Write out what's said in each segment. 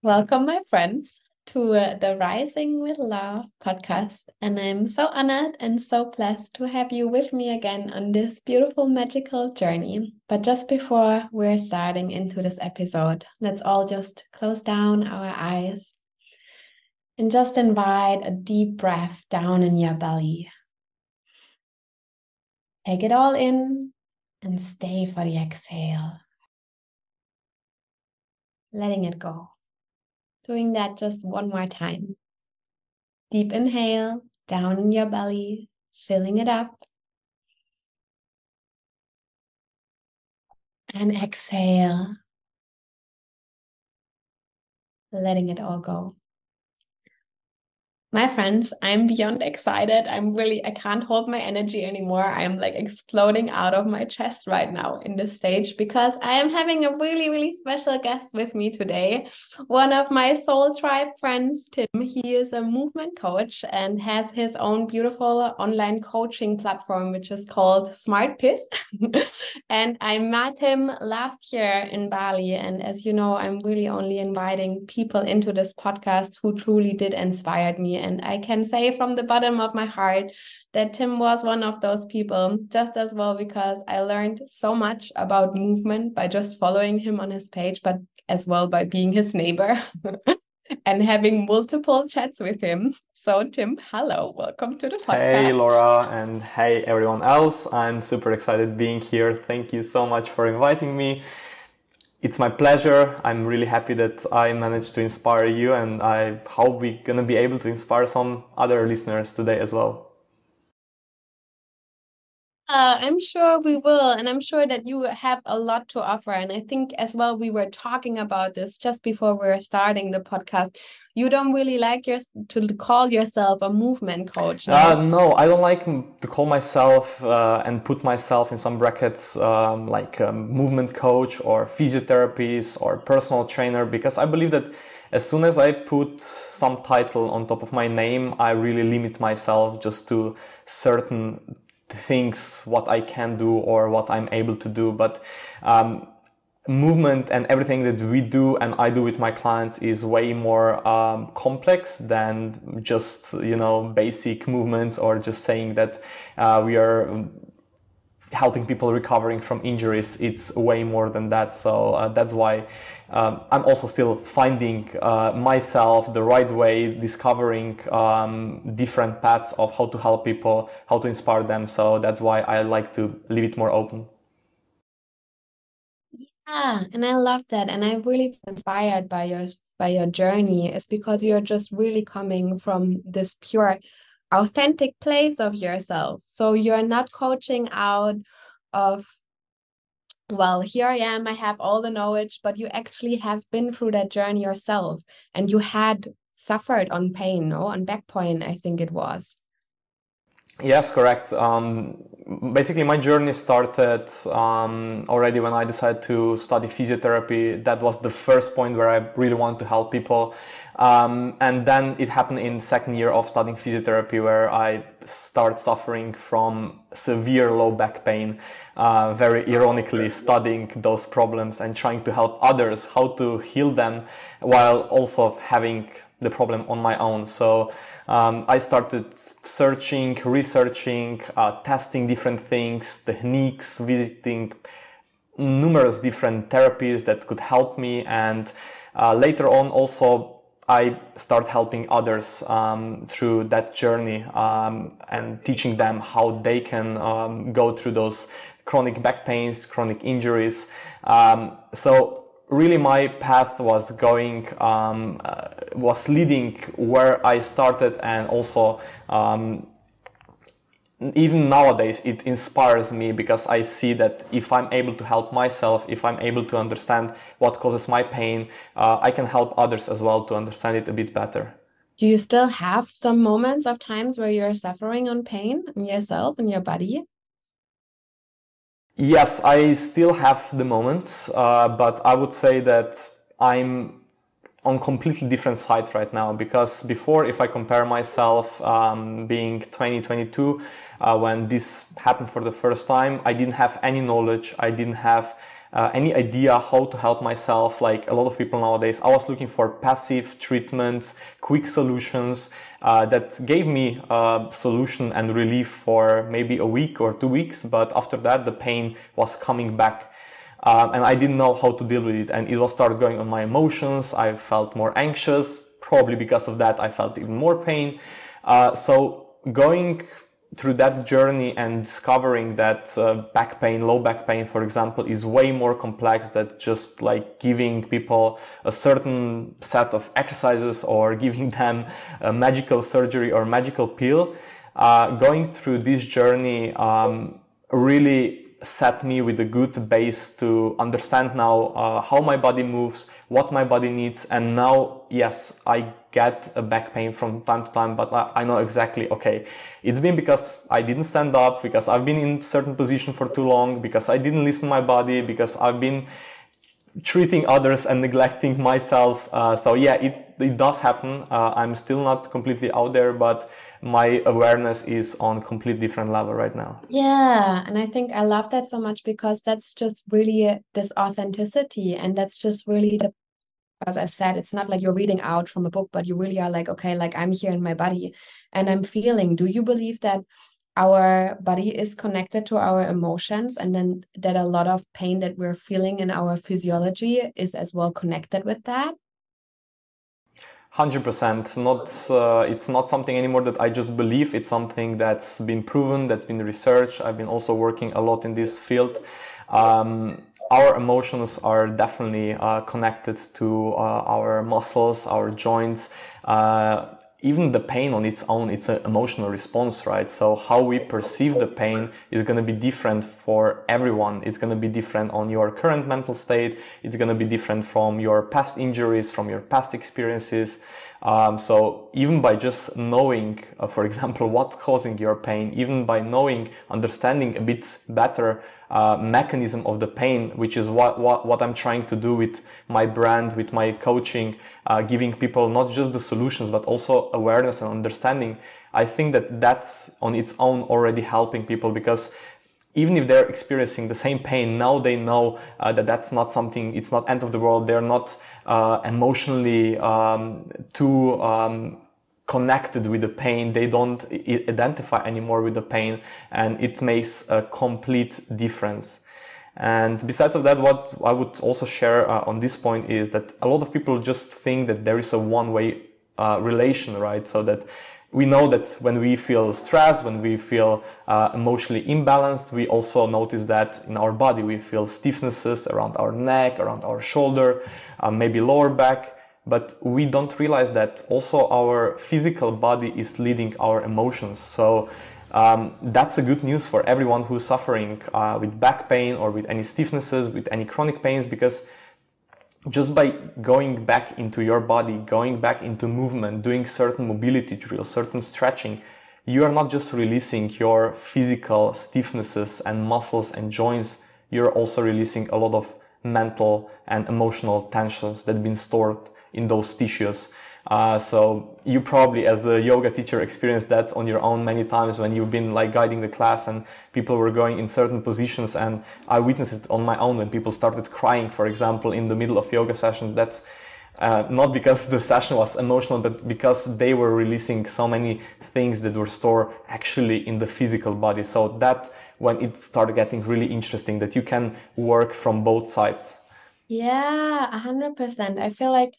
Welcome, my friends, to uh, the Rising with Love podcast. And I'm so honored and so blessed to have you with me again on this beautiful, magical journey. But just before we're starting into this episode, let's all just close down our eyes and just invite a deep breath down in your belly. Take it all in and stay for the exhale. Letting it go. Doing that just one more time. Deep inhale down in your belly, filling it up. And exhale, letting it all go. My friends, I'm beyond excited. I'm really, I can't hold my energy anymore. I'm like exploding out of my chest right now in this stage because I am having a really, really special guest with me today. One of my soul tribe friends, Tim. He is a movement coach and has his own beautiful online coaching platform, which is called Smartphit. and I met him last year in Bali. And as you know, I'm really only inviting people into this podcast who truly did inspire me and I can say from the bottom of my heart that Tim was one of those people, just as well because I learned so much about movement by just following him on his page, but as well by being his neighbor. and having multiple chats with him. So, Tim, hello, welcome to the podcast. Hey, Laura, and hey, everyone else. I'm super excited being here. Thank you so much for inviting me it's my pleasure. I'm really happy that I managed to inspire you, and I hope we're gonna be able to inspire some other listeners today as well. Uh, I'm sure we will, and I'm sure that you have a lot to offer. And I think as well, we were talking about this just before we were starting the podcast. You don't really like your to call yourself a movement coach. No, uh, no I don't like to call myself uh, and put myself in some brackets um, like a movement coach or physiotherapist or personal trainer because I believe that as soon as I put some title on top of my name, I really limit myself just to certain things what I can do or what I'm able to do. But um, movement and everything that we do and I do with my clients is way more um, complex than just you know basic movements or just saying that uh, we are helping people recovering from injuries. It's way more than that. So uh, that's why um, I'm also still finding uh, myself the right way, discovering um, different paths of how to help people, how to inspire them. So that's why I like to leave it more open. Yeah, and I love that, and I'm really inspired by your by your journey. Is because you're just really coming from this pure, authentic place of yourself. So you're not coaching out of well, here I am, I have all the knowledge, but you actually have been through that journey yourself and you had suffered on pain, no? On back pain, I think it was. Yes, correct. Um, basically, my journey started um, already when I decided to study physiotherapy. That was the first point where I really wanted to help people. Um, and then it happened in second year of studying physiotherapy where I start suffering from severe low back pain, uh, very ironically studying those problems and trying to help others how to heal them while also having the problem on my own. So um, I started searching, researching, uh, testing different things, techniques, visiting numerous different therapies that could help me and uh, later on also I start helping others um, through that journey um, and teaching them how they can um, go through those chronic back pains, chronic injuries. Um, so really, my path was going um, uh, was leading where I started, and also um, even nowadays it inspires me because I see that if I'm able to help myself, if I'm able to understand what causes my pain, uh, I can help others as well to understand it a bit better. Do you still have some moments of times where you're suffering on pain in yourself and your body? Yes, I still have the moments, uh, but I would say that I'm on completely different side right now because before if i compare myself um, being 2022 uh, when this happened for the first time i didn't have any knowledge. I didn't have uh, any idea how to help myself. Like a lot of people nowadays, I was looking for passive treatments, quick solutions uh, that gave me a solution and relief for maybe a week or two weeks. But after that, the pain was coming back. Um, and I didn't know how to deal with it. And it was started going on my emotions. I felt more anxious. Probably because of that, I felt even more pain. Uh, so going through that journey and discovering that uh, back pain, low back pain, for example, is way more complex than just like giving people a certain set of exercises or giving them a magical surgery or magical pill. Uh, going through this journey um, really set me with a good base to understand now uh, how my body moves, what my body needs, and now, yes, I get a back pain from time to time, but I, know exactly, okay, it's been because I didn't stand up, because I've been in certain position for too long, because I didn't listen to my body, because I've been treating others and neglecting myself. Uh, so yeah, it, it does happen. Uh, I'm still not completely out there, but my awareness is on complete different level right now. Yeah. And I think I love that so much because that's just really this authenticity. And that's just really the, as I said, it's not like you're reading out from a book, but you really are like, okay, like I'm here in my body and I'm feeling. Do you believe that our body is connected to our emotions and then that a lot of pain that we're feeling in our physiology is as well connected with that? 100% not uh, it's not something anymore that i just believe. It's something that's been proven that's been researched. I've been also working a lot in this field. Um, our emotions are definitely uh, connected to uh, our muscles our joints uh, even the pain on its own, it's an emotional response, right? So how we perceive the pain is going to be different for everyone. It's going to be different on your current mental state. It's going to be different from your past injuries, from your past experiences. Um, so even by just knowing, uh, for example, what's causing your pain, even by knowing, understanding a bit better uh, mechanism of the pain, which is what, what, what I'm trying to do with my brand, with my coaching, uh, giving people not just the solutions, but also awareness and understanding. I think that that's on its own already helping people because even if they're experiencing the same pain, now they know uh, that that's not something, it's not end of the world. They're not uh, emotionally um, too um, connected with the pain. They don't identify anymore with the pain and it makes a complete difference. And besides of that, what I would also share uh, on this point is that a lot of people just think that there is a one-way uh, relation, right? So that we know that when we feel stressed, when we feel uh, emotionally imbalanced, we also notice that in our body we feel stiffnesses around our neck, around our shoulder, uh, maybe lower back but we don't realize that also our physical body is leading our emotions. So um, that's a good news for everyone who's suffering uh, with back pain or with any stiffnesses, with any chronic pains, because just by going back into your body, going back into movement, doing certain mobility drills, certain stretching, you are not just releasing your physical stiffnesses and muscles and joints, you're also releasing a lot of mental and emotional tensions that have been stored in those tissues. Uh, so you probably, as a yoga teacher, experienced that on your own many times when you've been like guiding the class and people were going in certain positions. And I witnessed it on my own when people started crying, for example, in the middle of yoga session. That's uh, not because the session was emotional, but because they were releasing so many things that were stored actually in the physical body. So that when it started getting really interesting, that you can work from both sides. Yeah, a hundred percent. I feel like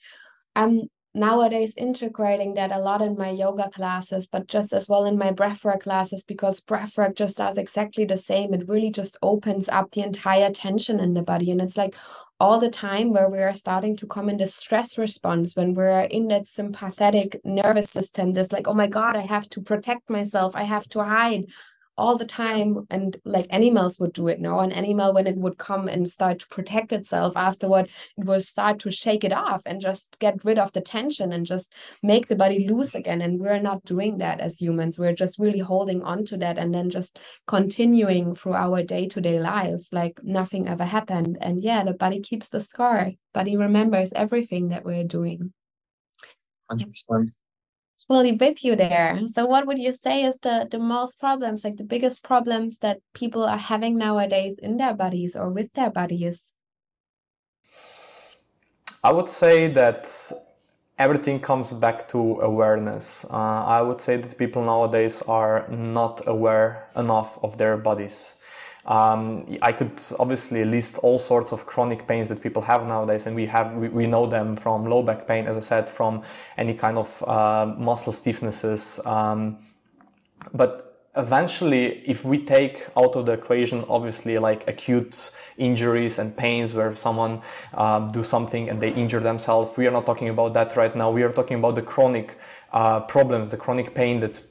I'm nowadays integrating that a lot in my yoga classes, but just as well in my breathwork classes because breathwork just does exactly the same. It really just opens up the entire tension in the body. And it's like all the time where we are starting to come in the stress response when we're in that sympathetic nervous system, this like, oh my God, I have to protect myself, I have to hide all the time and like animals would do it now an animal when it would come and start to protect itself afterward it would start to shake it off and just get rid of the tension and just make the body loose again. And we're not doing that as humans. We're just really holding on to that and then just continuing through our day-to-day lives like nothing ever happened. And yeah the body keeps the scar. Body remembers everything that we're doing. 100% fully with you there. Mm-hmm. So what would you say is the the most problems, like the biggest problems that people are having nowadays in their bodies or with their bodies? I would say that everything comes back to awareness. Uh, I would say that people nowadays are not aware enough of their bodies. Um, I could obviously list all sorts of chronic pains that people have nowadays, and we have we, we know them from low back pain, as I said, from any kind of uh, muscle stiffnesses. Um, but eventually, if we take out of the equation, obviously, like acute injuries and pains where someone um, do something and they injure themselves, we are not talking about that right now. We are talking about the chronic uh, problems, the chronic pain that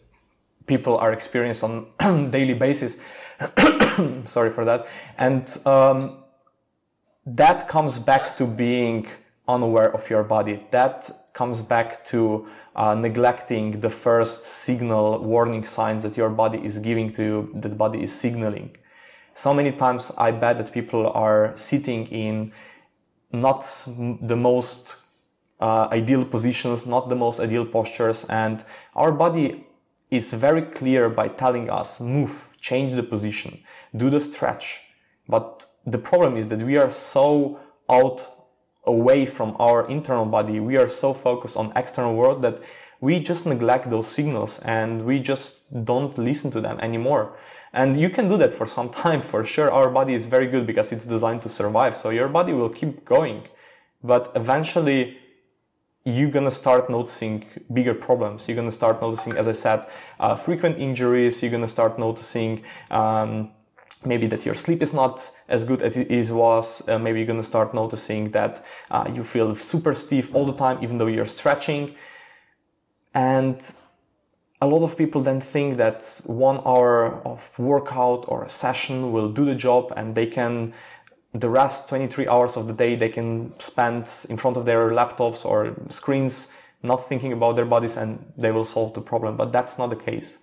people are experiencing on daily basis. Sorry for that. And um, that comes back to being unaware of your body. That comes back to uh, neglecting the first signal warning signs that your body is giving to you, that body is signaling. So many times I bet that people are sitting in not the most uh, ideal positions, not the most ideal postures, and our body is very clear by telling us move, change the position, do the stretch. But the problem is that we are so out away from our internal body. We are so focused on external world that we just neglect those signals and we just don't listen to them anymore. And you can do that for some time. For sure, our body is very good because it's designed to survive. So your body will keep going. But eventually, you're gonna start noticing bigger problems. You're gonna start noticing, as I said, uh, frequent injuries. You're gonna start noticing um, maybe that your sleep is not as good as it is was. Uh, maybe you're going to start noticing that uh, you feel super stiff all the time, even though you're stretching. And a lot of people then think that one hour of workout or a session will do the job and they can the rest 23 hours of the day they can spend in front of their laptops or screens not thinking about their bodies and they will solve the problem but that's not the case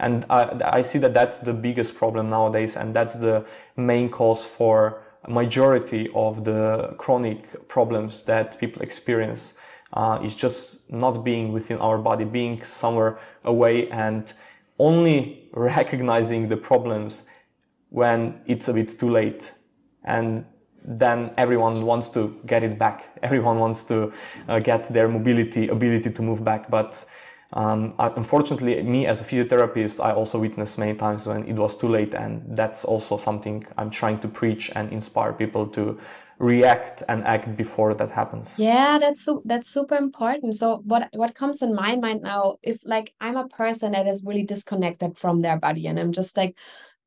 and I, I see that that's the biggest problem nowadays, and that's the main cause for majority of the chronic problems that people experience. Uh, is just not being within our body, being somewhere away and only recognizing the problems when it's a bit too late. And then everyone wants to get it back. Everyone wants to uh, get their mobility, ability to move back. But um, unfortunately, me as a physiotherapist, I also witnessed many times when it was too late, and that's also something I'm trying to preach and inspire people to react and act before that happens. Yeah, that's su- that's super important. So what what comes in my mind now, if like I'm a person that is really disconnected from their body, and I'm just like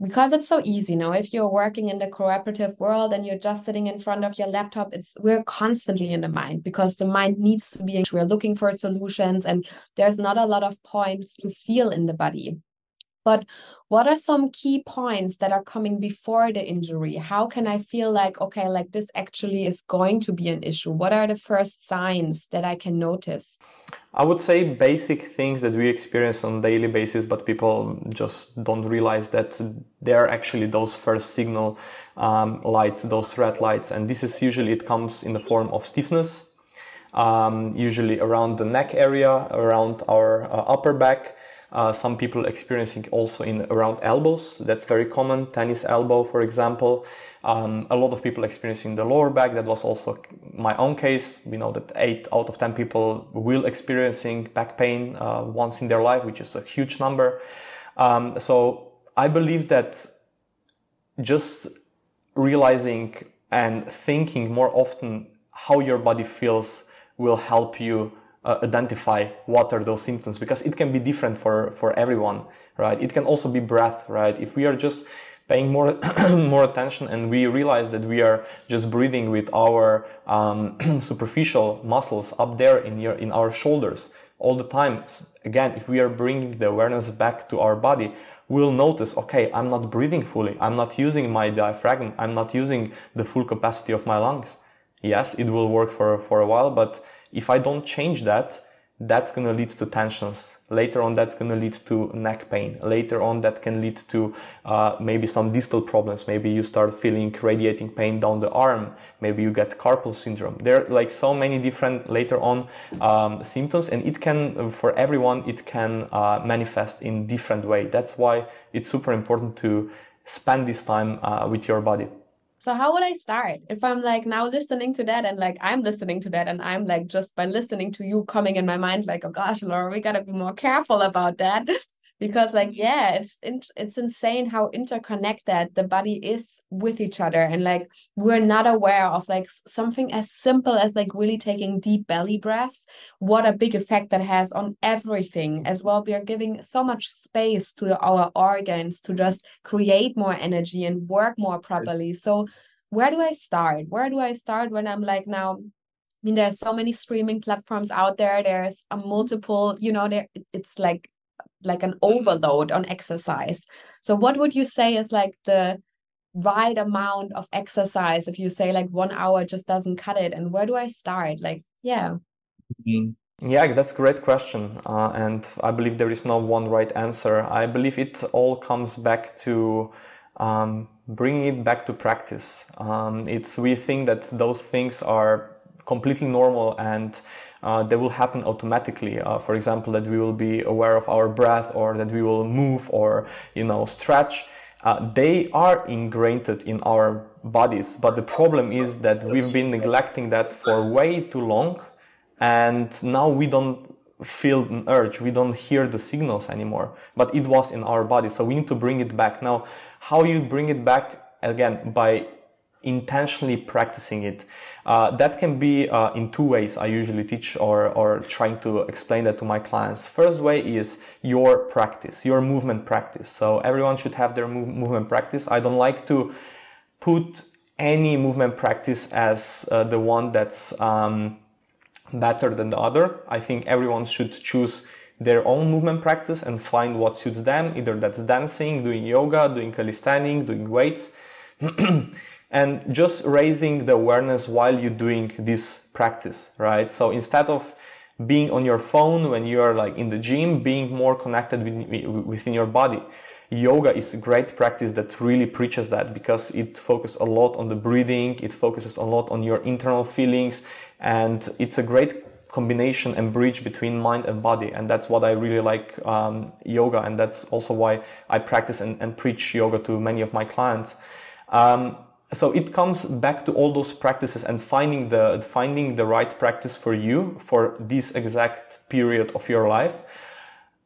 because it's so easy now if you're working in the cooperative world and you're just sitting in front of your laptop it's we're constantly in the mind because the mind needs to be we're looking for solutions and there's not a lot of points to feel in the body but what are some key points that are coming before the injury? How can I feel like, okay, like this actually is going to be an issue? What are the first signs that I can notice? I would say basic things that we experience on daily basis, but people just don't realize that they are actually those first signal um, lights, those red lights. And this is usually, it comes in the form of stiffness, um, usually around the neck area, around our uh, upper back. Uh, some people experiencing also in around elbows. That's very common. Tennis elbow, for example. Um, a lot of people experiencing the lower back. That was also my own case. We know that eight out of 10 people will experiencing back pain uh, once in their life, which is a huge number. Um, so I believe that just realizing and thinking more often how your body feels will help you uh, identify what are those symptoms because it can be different for for everyone right? It can also be breath right? If we are just paying more more attention and we realize that we are just breathing with our um, superficial muscles up there in your in our shoulders all the time again if we are bringing the awareness back to our body we'll notice okay i'm not breathing fully. I'm not using my diaphragm. I'm not using the full capacity of my lungs. Yes it will work for for a while but if I don't change that, that's going to lead to tensions. Later on, that's going to lead to neck pain. Later on, that can lead to uh, maybe some distal problems. Maybe you start feeling radiating pain down the arm. Maybe you get carpal syndrome. There are like so many different later on um, symptoms, and it can, for everyone, it can uh, manifest in different way. That's why it's super important to spend this time uh, with your body. So how would I start? If I'm like now listening to that and like I'm listening to that and I'm like just by listening to you coming in my mind like oh gosh Laura we gotta be more careful about that because like mm-hmm. yeah it's it's insane how interconnected the body is with each other. And like we're not aware of like something as simple as like really taking deep belly breaths. What a big effect that has on everything as well. We are giving so much space to our organs to just create more energy and work more properly. So where do i start? Where do i start when i'm like now I mean, there's so many streaming platforms out there. There's a multiple, you know, there it's like like an overload on exercise. So what would you say is like the right amount of exercise if you say like one hour just doesn't cut it and where do I start? Like, yeah. Mm-hmm. Yeah, that's a great question. Uh, and I believe there is no one right answer. I believe it all comes back to um, bringing it back to practice. Um, it's we think that those things are completely normal and uh, they will happen automatically. Uh, for example, that we will be aware of our breath or that we will move or, you know, stretch. Uh, they are ingrained in our bodies, but the problem is that we've been neglecting that for way too long, and now we don't feel an urge, we don't hear the signals anymore. But it was in our body, so we need to bring it back. Now, how you bring it back again by intentionally practicing it. Uh, that can be uh, in two ways I usually teach or, or trying to explain that to my clients. First way is your practice, your movement practice. So everyone should have their move, movement practice. I don't like to put any movement practice as uh, the one that's um, better than the other. I think everyone should choose their own movement practice and find what suits them. Either that's dancing, doing yoga, doing calisthenics, doing weights. and just raising the awareness while you're doing this practice, right? So instead of being on your phone when you're like in the gym, being more connected within your body. Yoga is a great practice that really preaches that because it focuses a lot on the breathing, it focuses a lot on your internal feelings, and it's a great combination and bridge between mind and body. And that's what I really like um, yoga, and that's also why I practice and, and preach yoga to many of my clients. Um, so it comes back to all those practices and finding the finding the right practice for you for this exact period of your life.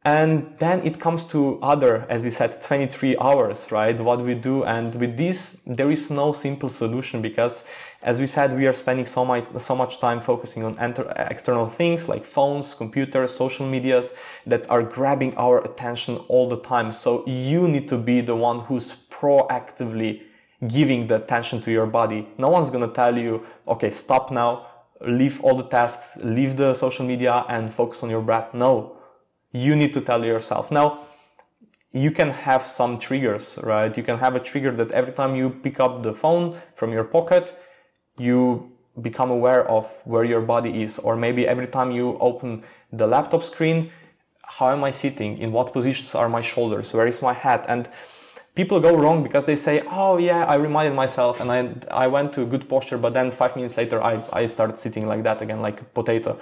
And then it comes to other as we said 23 hours right? What we do. And with this there is no simple solution because as we said we are spending so much so much time focusing on enter, external things like phones computers social medias that are grabbing our attention all the time. So you need to be the one who's proactively giving the attention to your body. No one's gonna tell you, okay, stop now, leave all the tasks, leave the social media and focus on your breath. No, you need to tell yourself. Now, you can have some triggers, right? You can have a trigger that every time you pick up the phone from your pocket, you become aware of where your body is. Or maybe every time you open the laptop screen, how am I sitting? In what positions are my shoulders? Where is my head? And people go wrong because they say, oh yeah, I reminded myself and I, I went to a good posture, but then five minutes later I, I started sitting like that again, like a potato.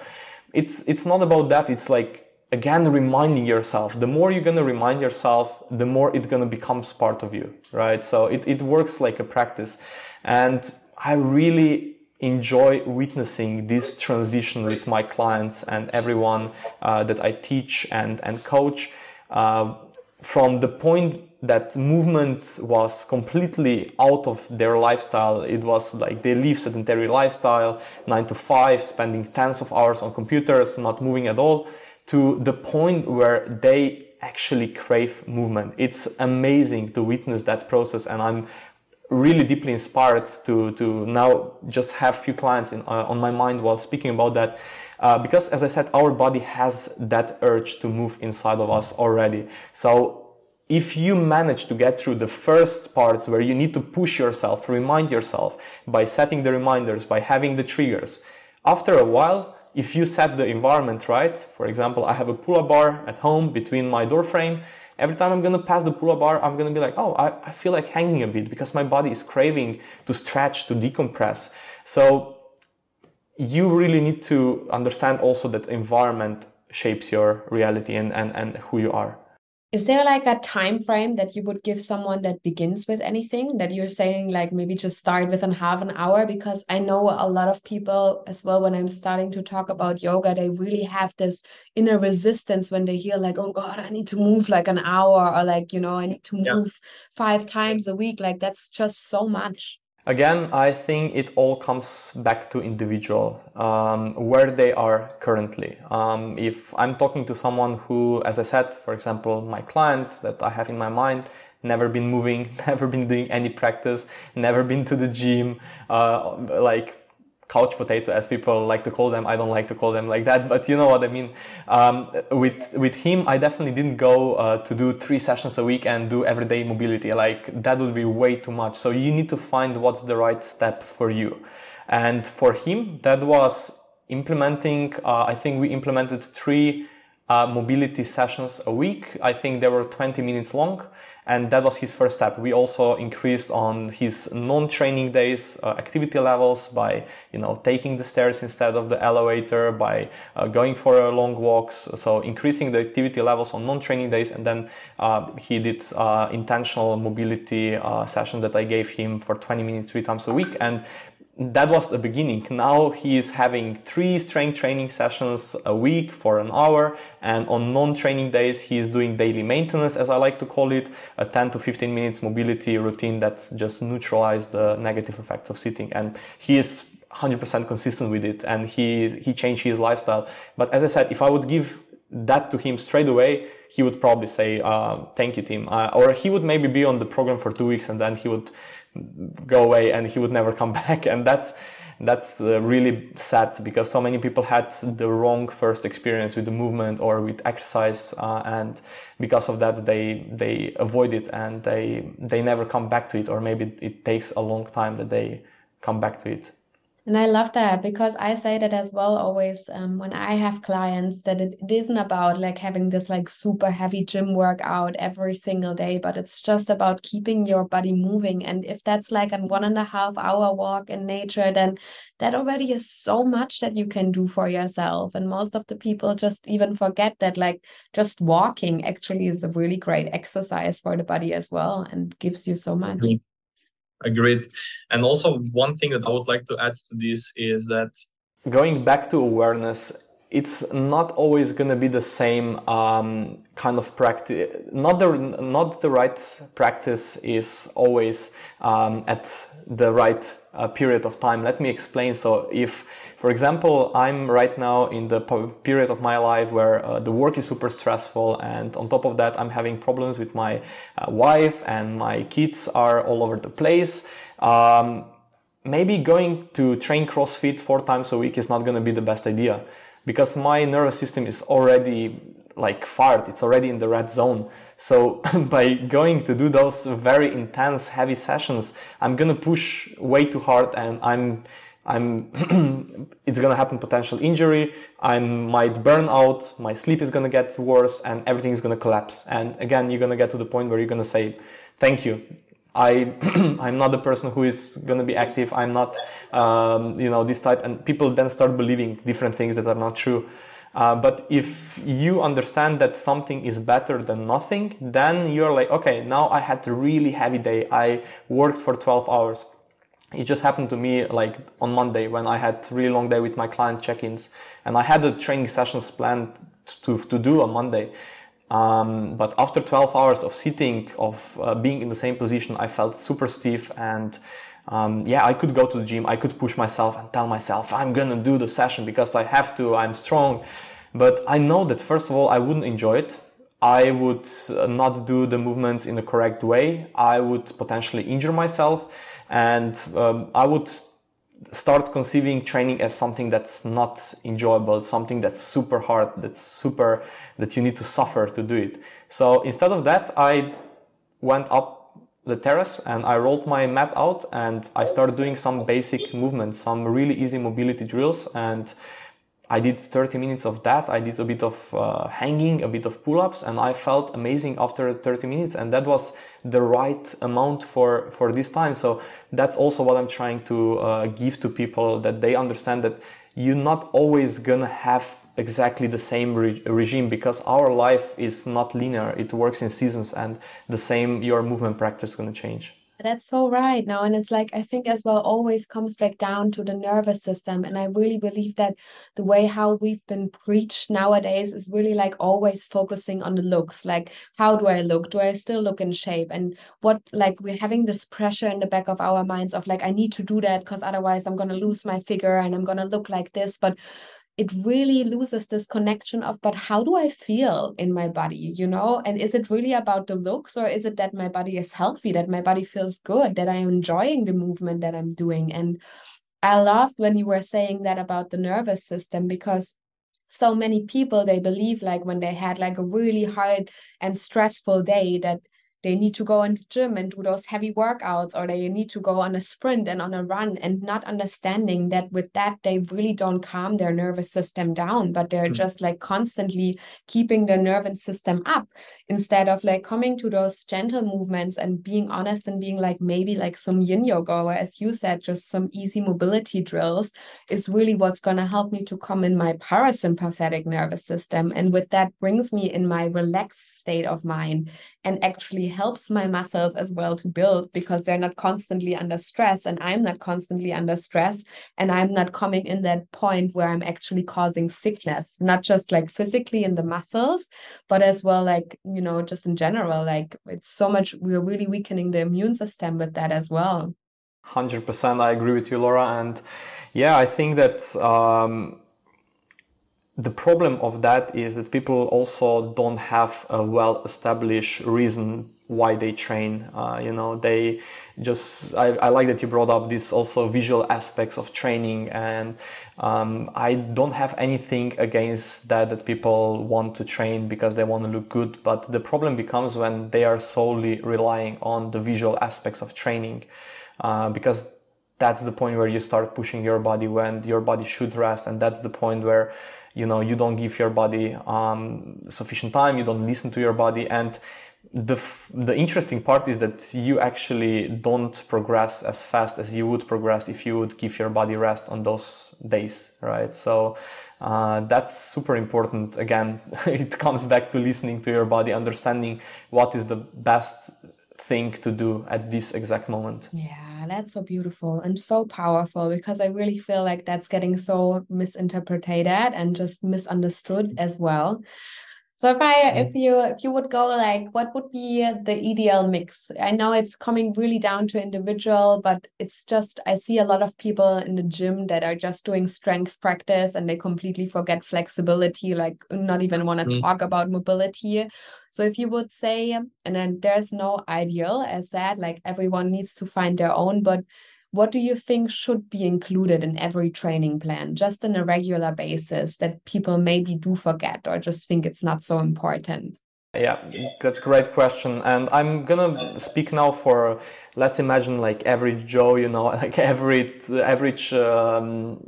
It's, it's not about that. It's like, again, reminding yourself. The more you're going to remind yourself, the more it's going to becomes part of you, right? So it, it works like a practice. And I really enjoy witnessing this transition with my clients and everyone uh, that I teach and, and coach. Uh, from the point that movement was completely out of their lifestyle. It was like they live sedentary lifestyle, nine to five, spending tens of hours on computers, not moving at all, to the point where they actually crave movement. It's amazing to witness that process, and I'm really deeply inspired to to now just have few clients in, uh, on my mind while speaking about that. Uh, because as I said, our body has that urge to move inside of us already. So if you manage to get through the first parts where you need to push yourself, remind yourself by setting the reminders, by having the triggers, after a while, if you set the environment right, for example, I have a pull-up bar at home between my door frame. Every time I'm gonna pass the pull-up bar, I'm gonna be like, oh, I, I feel like hanging a bit because my body is craving to stretch, to decompress. So you really need to understand also that environment shapes your reality and, and, and who you are is there like a time frame that you would give someone that begins with anything that you're saying like maybe just start with an half an hour because i know a lot of people as well when i'm starting to talk about yoga they really have this inner resistance when they hear like oh god i need to move like an hour or like you know i need to move yeah. five times a week like that's just so much Again, I think it all comes back to individual, um, where they are currently. Um, if I'm talking to someone who, as I said, for example, my client that I have in my mind, never been moving, never been doing any practice, never been to the gym, uh, like couch potato as people like to call them. I don't like to call them like that but you know what i mean. Um, with with him i definitely didn't go uh, to do three sessions a week and do everyday mobility. Like that would be way too much. So you need to find what's the right step for you. And for him that was implementing uh, i think we implemented three uh, mobility sessions a week. I think they were 20 minutes long and that was his first step. We also increased on his non-training days uh, activity levels by, you know, taking the stairs instead of the elevator, by uh, going for long walks. So increasing the activity levels on non-training days. And then uh, he did uh, intentional mobility uh, session that I gave him for 20 minutes three times a week. And that was the beginning. Now he is having three strength training sessions a week for an hour. And on non-training days, he is doing daily maintenance, as I like to call it, a 10 to 15 minutes mobility routine that's just neutralize the negative effects of sitting. And he is 100% consistent with it and he, he changed his lifestyle. But as I said, if I would give that to him straight away, he would probably say, uh, thank you, Tim. Uh, or he would maybe be on the program for two weeks and then he would go away and he would never come back. And that's, that's uh, really sad because so many people had the wrong first experience with the movement or with exercise uh, and because of that they they avoid it and they they never come back to it or maybe it takes a long time that they come back to it and I love that because I say that as well always um, when I have clients that it, it isn't about like having this like super heavy gym workout every single day, but it's just about keeping your body moving. And if that's like a one and a half hour walk in nature, then that already is so much that you can do for yourself. And most of the people just even forget that like just walking actually is a really great exercise for the body as well and gives you so much. Mm -hmm. Agreed. And also, one thing that I would like to add to this is that going back to awareness, it's not always going to be the same um, kind of practice. Not the not the right practice is always um, at the right uh, period of time. Let me explain. So if for example, I'm right now in the period of my life where uh, the work is super stressful, and on top of that, I'm having problems with my uh, wife, and my kids are all over the place. Um, maybe going to train CrossFit four times a week is not going to be the best idea because my nervous system is already like fired, it's already in the red zone. So by going to do those very intense, heavy sessions, I'm gonna push way too hard and I'm I'm, it's gonna happen potential injury. I might burn out. My sleep is gonna get worse and everything is gonna collapse. And again, you're gonna get to the point where you're gonna say, thank you. I, I'm not the person who is gonna be active. I'm not, um, you know, this type. And people then start believing different things that are not true. Uh, but if you understand that something is better than nothing, then you're like, okay, now I had a really heavy day. I worked for 12 hours it just happened to me like on Monday when I had really long day with my client check-ins and I had the training sessions planned to, to do on Monday. Um, but after 12 hours of sitting, of uh, being in the same position, I felt super stiff and um, yeah, I could go to the gym. I could push myself and tell myself, I'm gonna do the session because I have to, I'm strong. But I know that first of all, I wouldn't enjoy it. I would uh, not do the movements in the correct way. I would potentially injure myself and um, I would start conceiving training as something that's not enjoyable, something that's super hard, that's super, that you need to suffer to do it. So instead of that, I went up the terrace and I rolled my mat out and I started doing some basic movements, some really easy mobility drills and I did 30 minutes of that. I did a bit of uh, hanging, a bit of pull-ups, and I felt amazing after 30 minutes. And that was the right amount for, for this time. So that's also what I'm trying to uh, give to people that they understand that you're not always gonna have exactly the same re- regime because our life is not linear. It works in seasons, and the same your movement practice is to change. That's so right now. And it's like, I think as well, always comes back down to the nervous system. And I really believe that the way how we've been preached nowadays is really like always focusing on the looks. Like, how do I look? Do I still look in shape? And what, like, we're having this pressure in the back of our minds of like, I need to do that because otherwise I'm to lose my figure and I'm to look like this. But it really loses this connection of but how do i feel in my body? You know? And is it really about the looks or is it that my body is healthy that my body feels good that i'm enjoying the movement that i'm doing? And i loved when you were saying that about the nervous system because so many people they believe like when they had like a really hard and stressful day that they need to go in the gym and do those heavy workouts or they need to go on a sprint and on a run and not understanding that with that they really don't calm their nervous system down but they're mm-hmm. just like constantly keeping their nervous system up instead of like coming to those gentle movements and being honest and being like maybe like some yin yoga or as you said just some easy mobility drills is really what's going to help me to come in my parasympathetic nervous system. And with that brings me in my relaxed state of mind and actually helps my muscles as well to build because they're not constantly under stress and I'm not constantly under stress and I'm not coming in that point where I'm actually causing sickness, not just like physically in the muscles, but as well like, you know, just in general, like it's so much we're really weakening the immune system with that as well. 100% I agree with you Laura and yeah, I think that um the problem of that is that people also don't have a well established reason why they train. Uh, you know, they just, I, I, like that you brought up this also visual aspects of training. And um, I don't have anything against that, that people want to train because they want to look good. But the problem becomes when they are solely relying on the visual aspects of training. Uh, because that's the point where you start pushing your body when your body should rest. And that's the point where you know you don't give your body um, sufficient time you don't listen to your body and the the interesting part is that you actually don't progress as fast as you would progress if you would give your body rest on those days, right? So uh, that's super important. Again, it comes back to listening to your body, understanding what is the best thing to do at this exact moment. Yeah, that's so beautiful and so powerful because I really feel like that's getting so misinterpreted and just misunderstood as well. So if I mm-hmm. if you if you would go like what would be the ideal mix? I know it's coming really down to individual, but it's just I see a lot of people in the gym that are just doing strength practice and they completely forget flexibility, like not even want to mm. talk about mobility. So if you would say, and then there's no ideal as that, like everyone needs to find their own, but what do you think should be included in every training plan, just on a regular basis, that people maybe do forget or just think it's not so important? Yeah, that's a great question. And I'm gonna speak now for, let's imagine like average Joe, you know, like average, average um,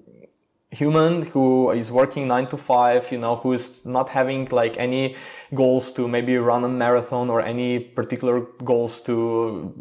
human who is working nine to five, you know, who is not having like any goals to maybe run a marathon or any particular goals to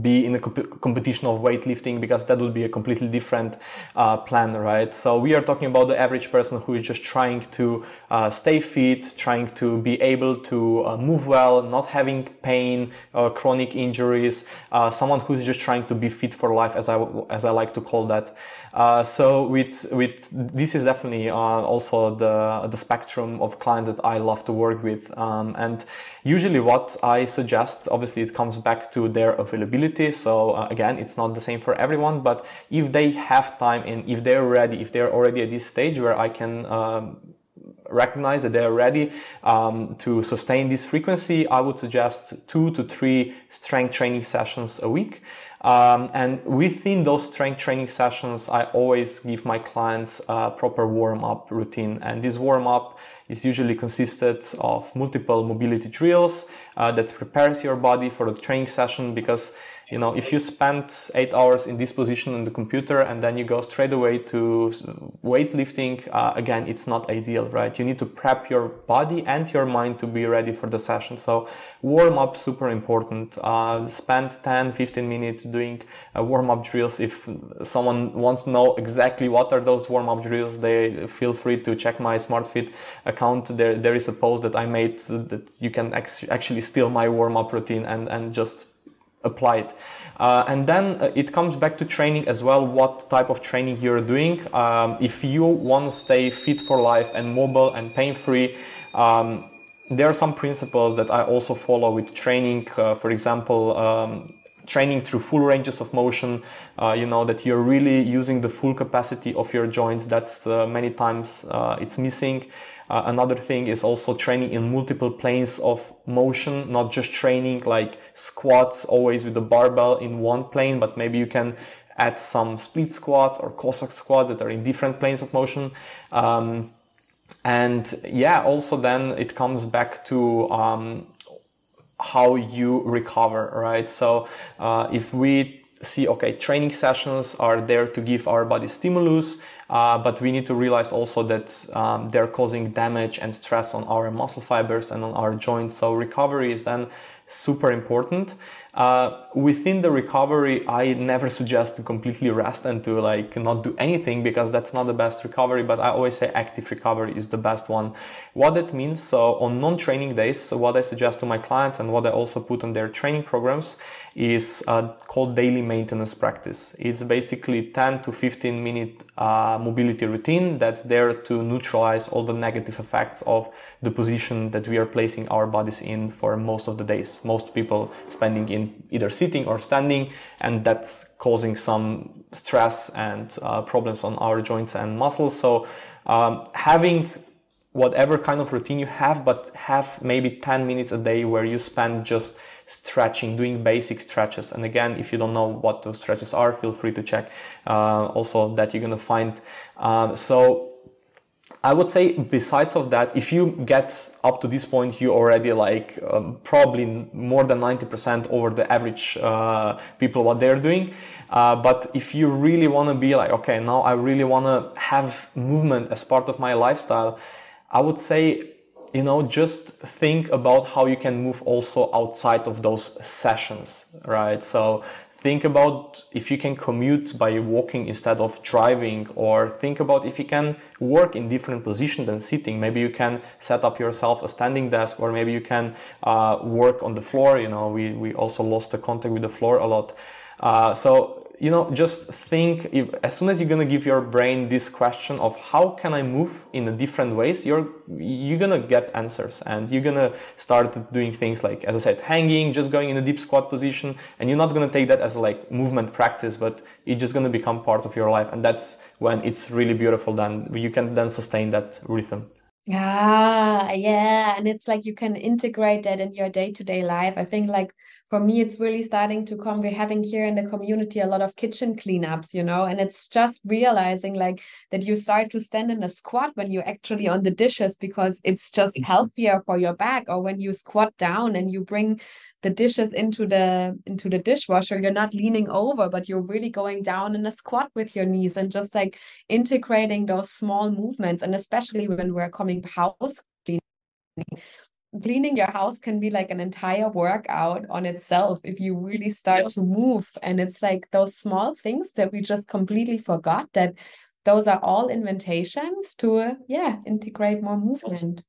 be in a comp- competition of weightlifting because that would be a completely different uh, plan, right? So we are talking about the average person who is just trying to uh, stay fit, trying to be able to uh, move well, not having pain, chronic injuries, uh, someone who is just trying to be fit for life, as I as I like to call that. Uh, so with with this is definitely uh, also the the spectrum of clients that I love to work with. Um, and usually, what I suggest, obviously, it comes back to their availability. So uh, again, it's not the same for everyone, but if they have time and if they're ready, if they're already at this stage where I can. Um, recognize that they're ready um, to sustain this frequency, I would suggest two to three strength training sessions a week. Um, and within those strength training sessions, I always give my clients a proper warm up routine. And this warm up is usually consisted of multiple mobility drills uh, that prepares your body for the training session because you know, if you spend eight hours in this position on the computer and then you go straight away to weightlifting, uh, again, it's not ideal, right? You need to prep your body and your mind to be ready for the session. So warm up, super important. Uh, spend 10, 15 minutes doing uh, warm up drills. If someone wants to know exactly what are those warm up drills, they feel free to check my Smartphit account. There, there is a post that I made that you can actually steal my warm up routine and, and just apply it. Uh, and then uh, it comes back to training as well, what type of training you're doing. Um, if you want to stay fit for life and mobile and pain free, um, there are some principles that I also follow with training. Uh, for example, um, training through full ranges of motion, uh, you know, that you're really using the full capacity of your joints. That's uh, many times uh, it's missing. Uh, another thing is also training in multiple planes of motion, not just training like squats always with the barbell in one plane, but maybe you can add some split squats or Cossack squats that are in different planes of motion. Um, and yeah, also then it comes back to um, how you recover, right? So uh, if we see, okay, training sessions are there to give our body stimulus, uh, but we need to realize also that um, they're causing damage and stress on our muscle fibers and on our joints. So recovery is then super important. Uh, within the recovery, I never suggest to completely rest and to like not do anything because that's not the best recovery. But I always say active recovery is the best one. What that means, so on non-training days, so what I suggest to my clients and what I also put on their training programs is uh, called daily maintenance practice. It's basically 10 to 15 minute uh, mobility routine that's there to neutralize all the negative effects of the position that we are placing our bodies in for most of the days. Most people spending in either sitting or standing, and that's causing some stress and uh, problems on our joints and muscles. So um, having whatever kind of routine you have, but have maybe 10 minutes a day where you spend just stretching, doing basic stretches. And again, if you don't know what those stretches are, feel free to check uh, also that you're to find. Uh, so I would say besides of that, if you get up to this point, you already like um, probably more than 90% over the average uh, people what they're doing. Uh, but if you really want to be like, okay, now I really want to have movement as part of my lifestyle, I would say you know, just think about how you can move also outside of those sessions, right? So think about if you can commute by walking instead of driving, or think about if you can work in different position than sitting. Maybe you can set up yourself a standing desk, or maybe you can uh, work on the floor. You know, we, we also lost the contact with the floor a lot. Uh, so you know, just think if, as soon as you're gonna give your brain this question of how can I move in a different ways, you're you're gonna get answers and you're gonna start doing things like, as I said, hanging, just going in a deep squat position, and you're not gonna take that as like movement practice, but it's just gonna become part of your life, and that's when it's really beautiful. Then you can then sustain that rhythm. Ah, yeah. And it's like you can integrate that in your day-to-day life. I think like for me, it's really starting to come. We're having here in the community a lot of kitchen cleanups, you know, and it's just realizing like that you start to stand in a squat when you're actually on the dishes because it's just healthier for your back. Or when you squat down and you bring the dishes into the into the dishwasher, you're not leaning over, but you're really going down in a squat with your knees and just like integrating those small movements. And especially when we're coming house cleaning cleaning your house can be like an entire workout on itself if you really start to move. And it's like those small things that we just completely forgot that those are all invitations to uh, yeah integrate more movement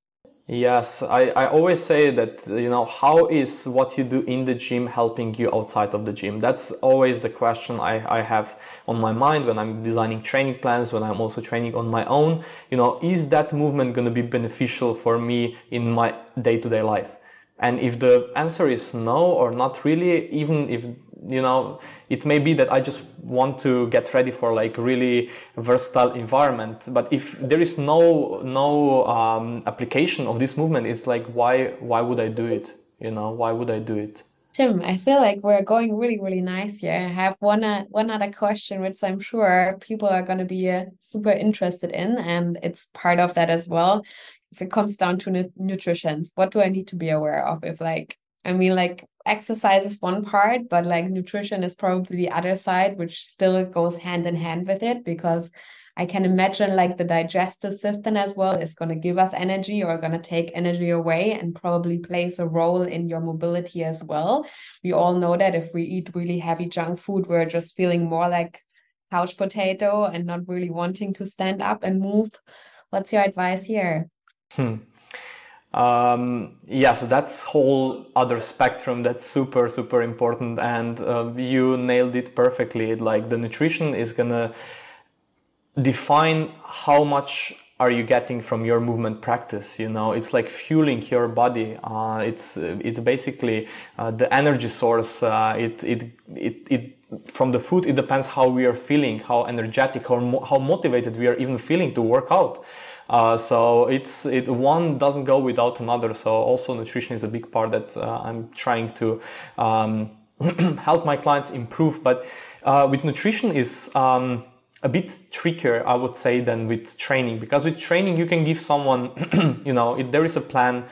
Yes, I, I always say that, you know, how is what you do in the gym helping you outside of the gym? That's always the question I, I have on my mind when I'm designing training plans, when I'm also training on my own. You know, is that movement going to be beneficial for me in my day to day life? And if the answer is no or not really, even if you know it may be that i just want to get ready for like really versatile environment but if there is no no um, application of this movement it's like why why would i do it you know why would i do it Tim, I feel like we're going really, really nice here. I have one uh, one other question, which I'm sure people are going to be uh, super interested in, and it's part of that as well. If it comes down to nu nutrition, what do I need to be aware of? If like, I mean, like exercise is one part, but like nutrition is probably the other side, which still goes hand in hand with it because I can imagine like the digestive system as well is going to give us energy or going to take energy away and probably plays a role in your mobility as well. We all know that if we eat really heavy junk food, we're just feeling more like couch potato and not really wanting to stand up and move. What's your advice here? Hmm. Um, yeah, so that's whole other spectrum that's super super important, and uh, you nailed it perfectly. Like the nutrition is gonna define how much are you getting from your movement practice you know? It's like fueling your body. Uh, it's it's basically uh, the energy source uh, it, it it it from the food it depends how we are feeling how energetic or mo- how motivated we are even feeling to work out uh, so it's it one doesn't go without another so also nutrition is a big part that uh, i'm trying to um, help my clients improve but uh, with nutrition is um, a bit trickier, I would say, than with training. Because with training, you can give someone, you know, there is a plan,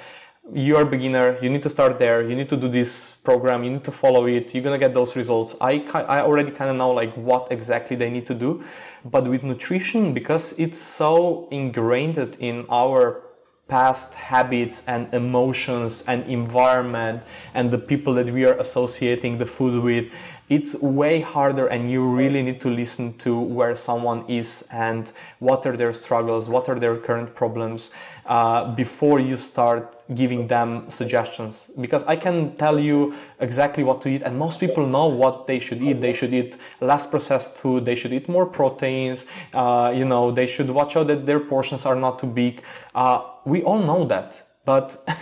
you're a beginner, you need to start there, you need to do this program, you need to follow it, you're gonna get those results. I, I already kind of know like what exactly they need to do. But with nutrition, because it's so ingrained in our past habits and emotions and environment and the people that we are associating the food with, it's way harder and you really need to listen to where someone is and what are their struggles, what are their current problems uh, before you start giving them suggestions. Because I can tell you exactly what to eat and most people know what they should eat. They should eat less processed food. They should eat more proteins. Uh, you know, they should watch out that their portions are not too big. Uh, we all know that but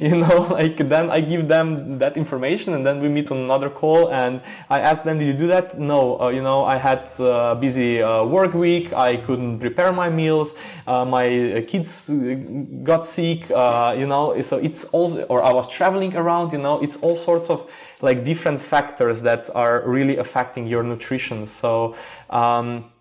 you know like then i give them that information and then we meet on another call and i ask them did you do that? No uh, you know i had a busy uh, work week. I couldn't prepare my meals. Uh, my kids got sick uh, you know so it's also or i was traveling around you know it's all sorts of like different factors that are really affecting your nutrition. So um,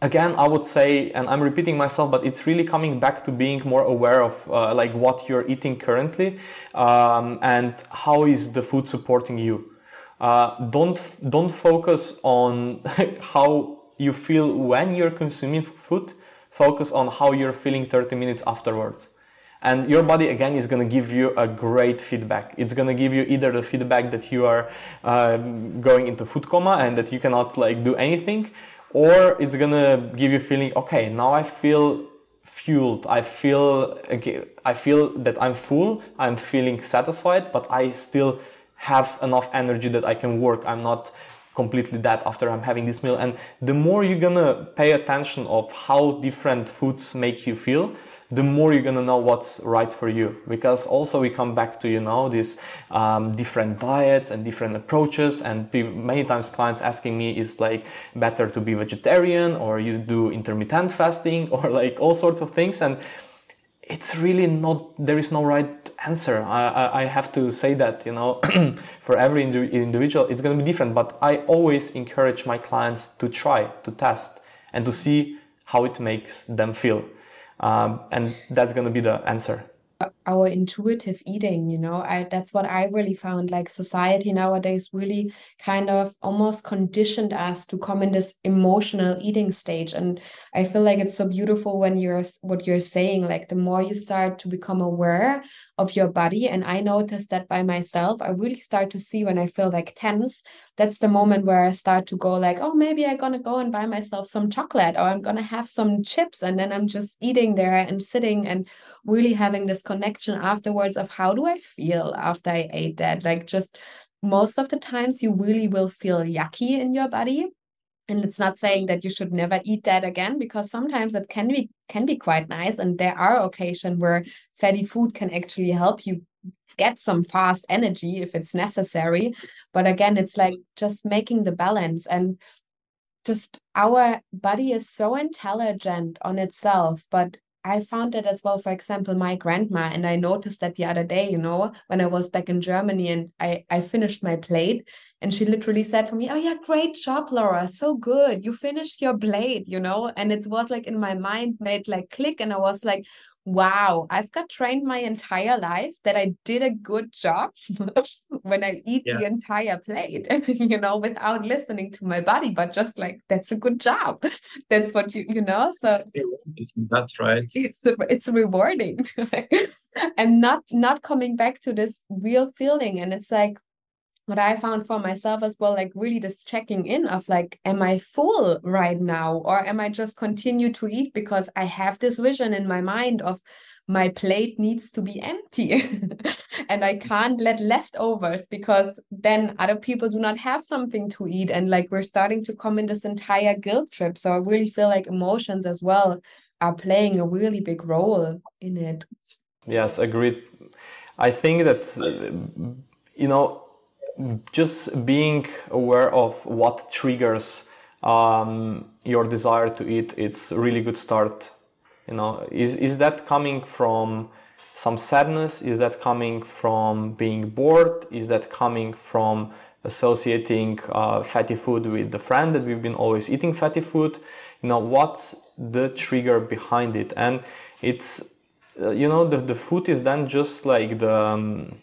again i would say and i'm repeating myself but it's really coming back to being more aware of uh, like what you're eating currently um, and how is the food supporting you. Uh, don't don't focus on how you feel when you're consuming food. Focus on how you're feeling 30 minutes afterwards. And your body again is going to give you a great feedback. It's going to give you either the feedback that you are uh, going into food coma and that you cannot like do anything or it's gonna give you feeling okay now i feel fueled. I feel i feel that i'm full i'm feeling satisfied but i still have enough energy that i can work. I'm not completely dead after i'm having this meal. And the more you're gonna pay attention of how different foods make you feel the more you're gonna know what's right for you. Because also we come back to you know these um, different diets and different approaches, and many times clients asking me is like better to be vegetarian or you do intermittent fasting or like all sorts of things? And it's really not there is no right answer. I, I, I have to say that you know for every indi- individual it's going to be different. But i always encourage my clients to try to test and to see how it makes them feel um, and that's going to be the answer our intuitive eating you know? I that's what i really found like society nowadays really kind of almost conditioned us to come in this emotional eating stage. And i feel like it's so beautiful when you're what you're saying like the more you start to become aware of your body. And i noticed that by myself i really start to see when i feel like tense that's the moment where i start to go like oh maybe i'm gonna go and buy myself some chocolate or i'm gonna have some chips and then i'm just eating there and sitting and really having this connection afterwards of how do I feel after I ate that? Like just most of the times you really will feel yucky in your body. And it's not saying that you should never eat that again because sometimes it can be can be quite nice. And there are occasions where fatty food can actually help you get some fast energy if it's necessary. But again, it's like just making the balance and just our body is so intelligent on itself, but I found that as well, for example, my grandma, and I noticed that the other day, you know, when I was back in Germany and I, I finished my plate, and she literally said for me, Oh, yeah, great job, Laura. So good. You finished your plate, you know, and it was like in my mind made like click, and I was like, wow, I've got trained my entire life that I did a good job when I eat yeah. the entire plate, you know, without listening to my body, but just like, that's a good job. that's what you, you know, so that's right. It's, it's rewarding and not, not coming back to this real feeling. And it's like, what I found for myself as well, like really just checking in of like, am I full right now? Or am I just continue to eat because I have this vision in my mind of my plate needs to be empty and I can't let leftovers because then other people do not have something to eat. And like we're starting to come in this entire guilt trip. So I really feel like emotions as well are playing a really big role in it. Yes, agreed. I think that, you know, just being aware of what triggers um, your desire to eat, it's really good start. You know, is is that coming from some sadness? Is that coming from being bored? Is that coming from associating uh, fatty food with the friend that we've been always eating fatty food? You know, what's the trigger behind it? And it's, uh, you know, the, the food is then just like the, um,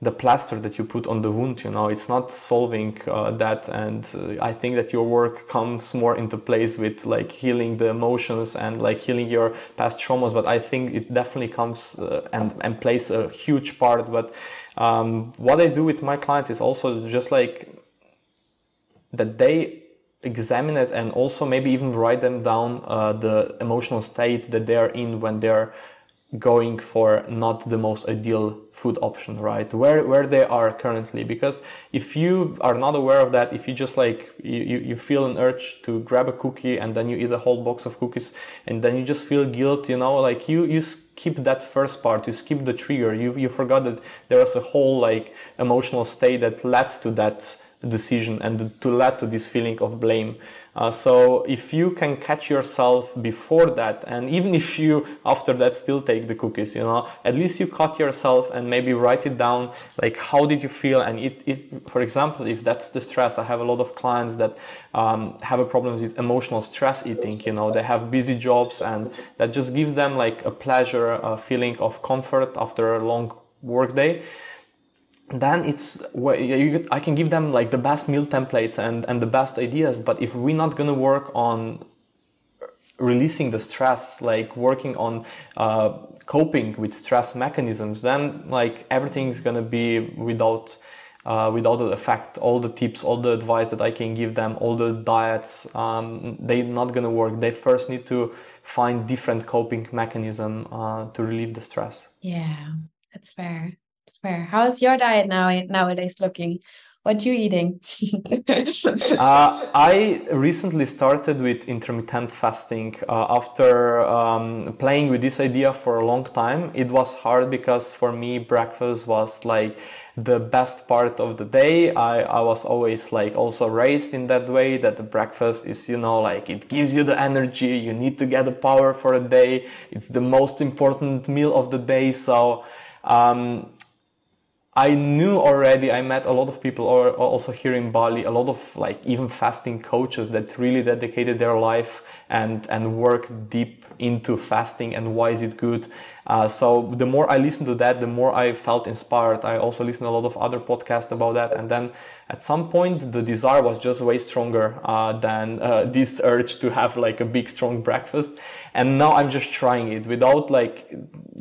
the plaster that you put on the wound you know it's not solving uh, that. And uh, i think that your work comes more into place with like healing the emotions and like healing your past traumas. But i think it definitely comes uh, and and plays a huge part. But um, what i do with my clients is also just like that they examine it and also maybe even write them down uh, the emotional state that they are in when they're going for not the most ideal food option, right? Where, where they are currently. Because if you are not aware of that, if you just like, you, you feel an urge to grab a cookie and then you eat a whole box of cookies and then you just feel guilt, you know, like you, you skip that first part, you skip the trigger. You, you forgot that there was a whole like emotional state that led to that decision and to lead to this feeling of blame. Uh, so if you can catch yourself before that, and even if you after that still take the cookies, you know, at least you caught yourself and maybe write it down. Like how did you feel? And if, if for example, if that's the stress, I have a lot of clients that um, have a problem with emotional stress eating. You know, they have busy jobs, and that just gives them like a pleasure, a feeling of comfort after a long work day then it's I can give them like the best meal templates and, and the best ideas. But if we're not to work on releasing the stress, like working on uh, coping with stress mechanisms, then like everything's to be without uh, without the effect. All the tips, all the advice that I can give them, all the diets, um, they're not to work. They first need to find different coping mechanism uh, to relieve the stress. Yeah, that's fair fair. How's your diet now nowadays looking? What you eating? uh, I recently started with intermittent fasting. Uh, after um, playing with this idea for a long time, it was hard because for me breakfast was like the best part of the day. I, I was always like also raised in that way that the breakfast is, you know, like it gives you the energy. You need to get the power for a day. It's the most important meal of the day. So, um, I knew already, I met a lot of people or also here in Bali, a lot of like even fasting coaches that really dedicated their life and, and work deep into fasting and why is it good. Uh, so the more I listened to that, the more I felt inspired. I also listened a lot of other podcasts about that. And then at some point, the desire was just way stronger uh, than uh, this urge to have like a big, strong breakfast. And now I'm just trying it without like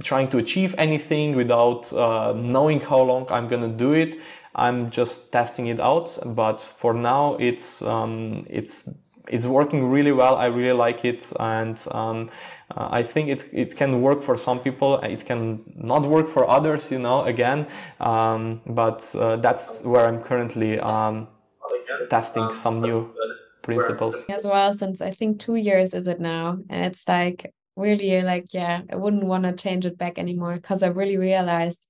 trying to achieve anything, without uh, knowing how long I'm gonna do it. I'm just testing it out. But for now, it's um, it's it's working really well. I really like it, and um, uh, I think it it can work for some people. It can not work for others, you know. Again, um, but uh, that's where I'm currently um, testing some new principles as well. Since I think two years is it now, and it's like really like yeah, I wouldn't want to change it back anymore because I really realized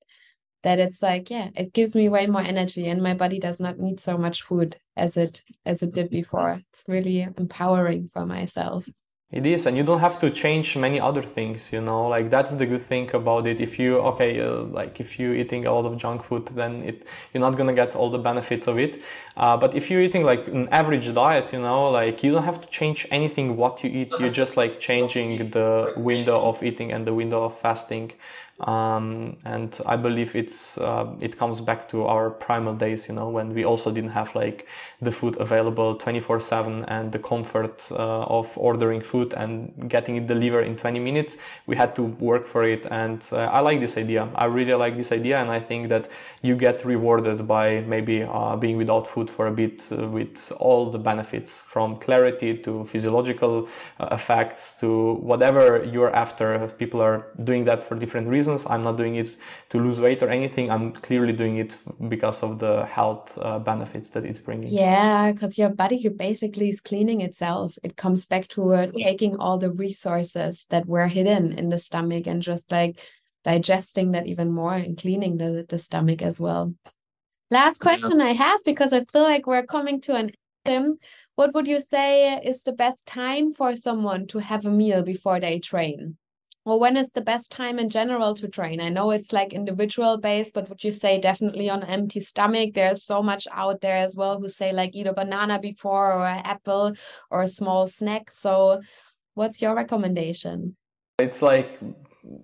that it's like yeah it gives me way more energy and my body does not need so much food as it as it did before it's really empowering for myself It is, and you don't have to change many other things, you know. Like that's the good thing about it. If you okay, uh, like if you're eating a lot of junk food, then it you're not gonna get all the benefits of it. Uh, but if you're eating like an average diet, you know, like you don't have to change anything what you eat. You're just like changing the window of eating and the window of fasting. Um, and I believe it's uh, it comes back to our primal days, you know, when we also didn't have like the food available 24/7 and the comfort uh, of ordering food and getting it delivered in 20 minutes. We had to work for it, and uh, I like this idea. I really like this idea, and I think that you get rewarded by maybe uh, being without food for a bit uh, with all the benefits from clarity to physiological uh, effects to whatever you're after. People are doing that for different reasons reasons. I'm not doing it to lose weight or anything. I'm clearly doing it because of the health uh, benefits that it's bringing. Yeah, because your body you basically is cleaning itself. It comes back to uh, taking all the resources that were hidden in the stomach and just like digesting that even more and cleaning the, the stomach as well. Last question I have because I feel like we're coming to an end. What would you say is the best time for someone to have a meal before they train? Well, when is the best time in general to train? I know it's like individual based, but would you say definitely on empty stomach? There's so much out there as well who say like eat a banana before or an apple or a small snack. So, what's your recommendation? It's like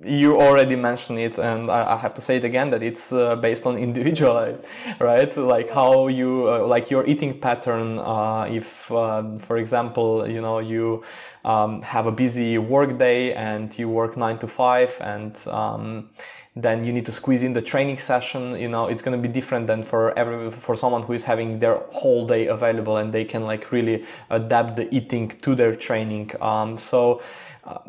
you already mentioned it and I, have to say it again that it's uh, based on individual right? Like how you uh, like your eating pattern uh, if uh, for example you know you um, have a busy work day and you work nine to five and um, then you need to squeeze in the training session you know it's going to be different than for every for someone who is having their whole day available and they can like really adapt the eating to their training. Um, so uh,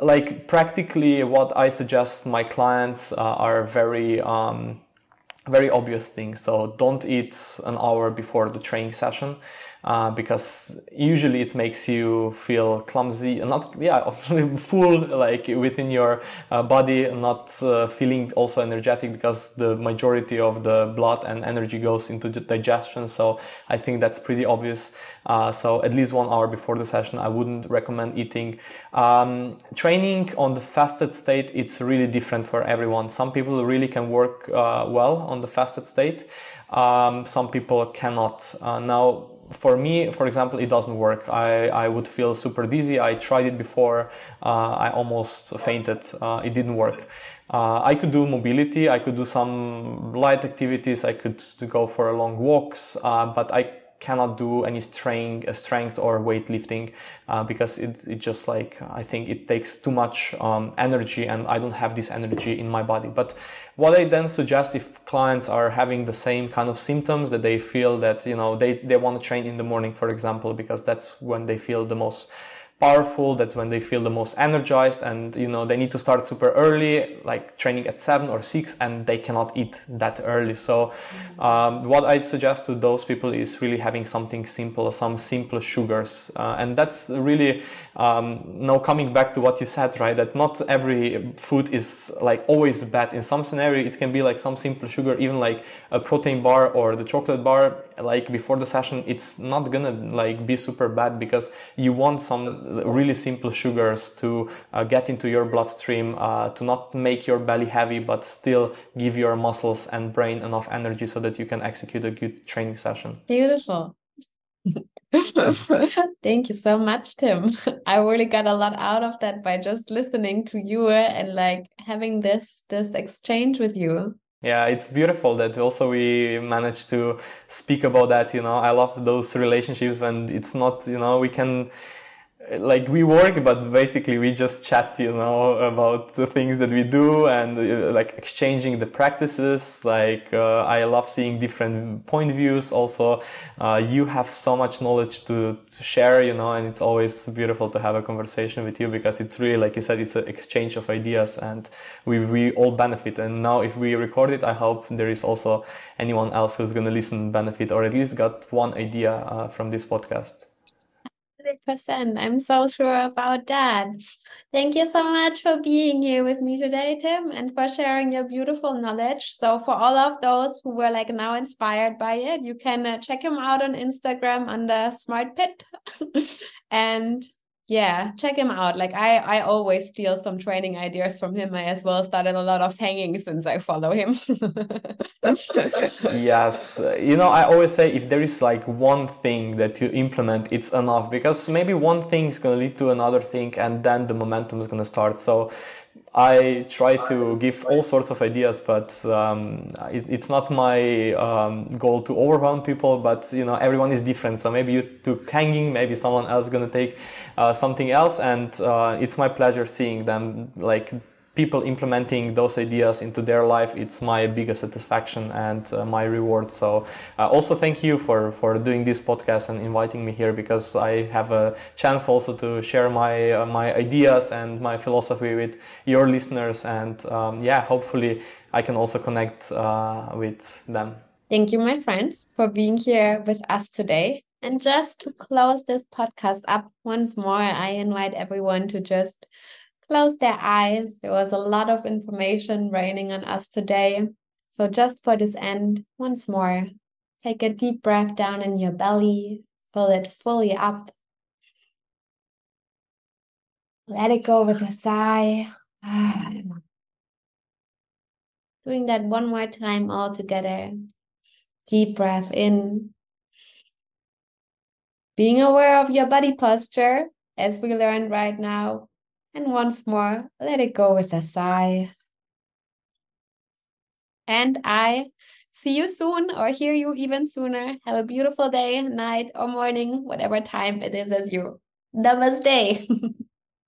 like practically what I suggest my clients uh, are very um, very obvious things. So don't eat an hour before the training session uh, because usually it makes you feel clumsy and not yeah full like within your uh, body not uh, feeling also energetic because the majority of the blood and energy goes into digestion. So i think that's pretty obvious. Uh, so at least one hour before the session i wouldn't recommend eating. Um, training on the fasted state it's really different for everyone. Some people really can work uh, well on the fasted state. Um, some people cannot. Uh, now for me, for example, it doesn't work. I, I would feel super dizzy. I tried it before. Uh, I almost fainted. Uh, it didn't work. Uh, I could do mobility. I could do some light activities. I could go for long walks, uh, but I cannot do any strength, strength or weightlifting uh, because it, it just like I think it takes too much um, energy and I don't have this energy in my body. But what I then suggest if clients are having the same kind of symptoms that they feel that you know they, they want to train in the morning, for example, because that's when they feel the most powerful that's when they feel the most energized and you know they need to start super early like training at 7 or 6 and they cannot eat that early. So um, what i'd suggest to those people is really having something simple some simple sugars. Uh, and that's really um, now coming back to what you said right that not every food is like always bad. In some scenario it can be like some simple sugar even like a protein bar or the chocolate bar like before the session it's not gonna like be super bad because you want some really simple sugars to uh, get into your bloodstream uh, to not make your belly heavy but still give your muscles and brain enough energy so that you can execute a good training session. Beautiful Thank you so much, Tim. I really got a lot out of that by just listening to you and like having this this exchange with you yeah it's beautiful that also we managed to speak about that you know i love those relationships when it's not you know we can like we work but basically we just chat you know about the things that we do and uh, like exchanging the practices. Like uh, i love seeing different point views. Also uh, you have so much knowledge to, to, share you know and it's always beautiful to have a conversation with you because it's really like you said it's an exchange of ideas and we, we all benefit. And now if we record it i hope there is also anyone else who's going to listen benefit or at least got one idea uh, from this podcast 100%. I'm so sure about that. Thank you so much for being here with me today, Tim, and for sharing your beautiful knowledge. So, for all of those who were like now inspired by it, you can uh, check him out on Instagram under Smartphit. and yeah, check him out. Like I, I always steal some training ideas from him. I as well started a lot of hanging since I follow him. yes, you know, I always say if there is like one thing that you implement, it's enough because maybe one thing is going to lead to another thing, and then the momentum is going to start. So I try to give all sorts of ideas, but um, it, it's not my um, goal to overwhelm people. But you know, everyone is different. So maybe you took hanging, maybe someone else is gonna take uh, something else, and uh, it's my pleasure seeing them like people implementing those ideas into their life it's my biggest satisfaction and uh, my reward. So uh, also thank you for for doing this podcast and inviting me here because i have a chance also to share my uh, my ideas and my philosophy with your listeners and um, yeah hopefully i can also connect uh, with them. Thank you my friends for being here with us today. And just to close this podcast up once more i invite everyone to just close their eyes. There was a lot of information raining on us today. So, just for this end, once more, take a deep breath down in your belly, fill it fully up. Let it go with a sigh. Doing that one more time all together. Deep breath in. Being aware of your body posture, as we learned right now, and once more, let it go with a sigh. And I see you soon or hear you even sooner. Have a beautiful day, night, or morning, whatever time it is as you. Namaste.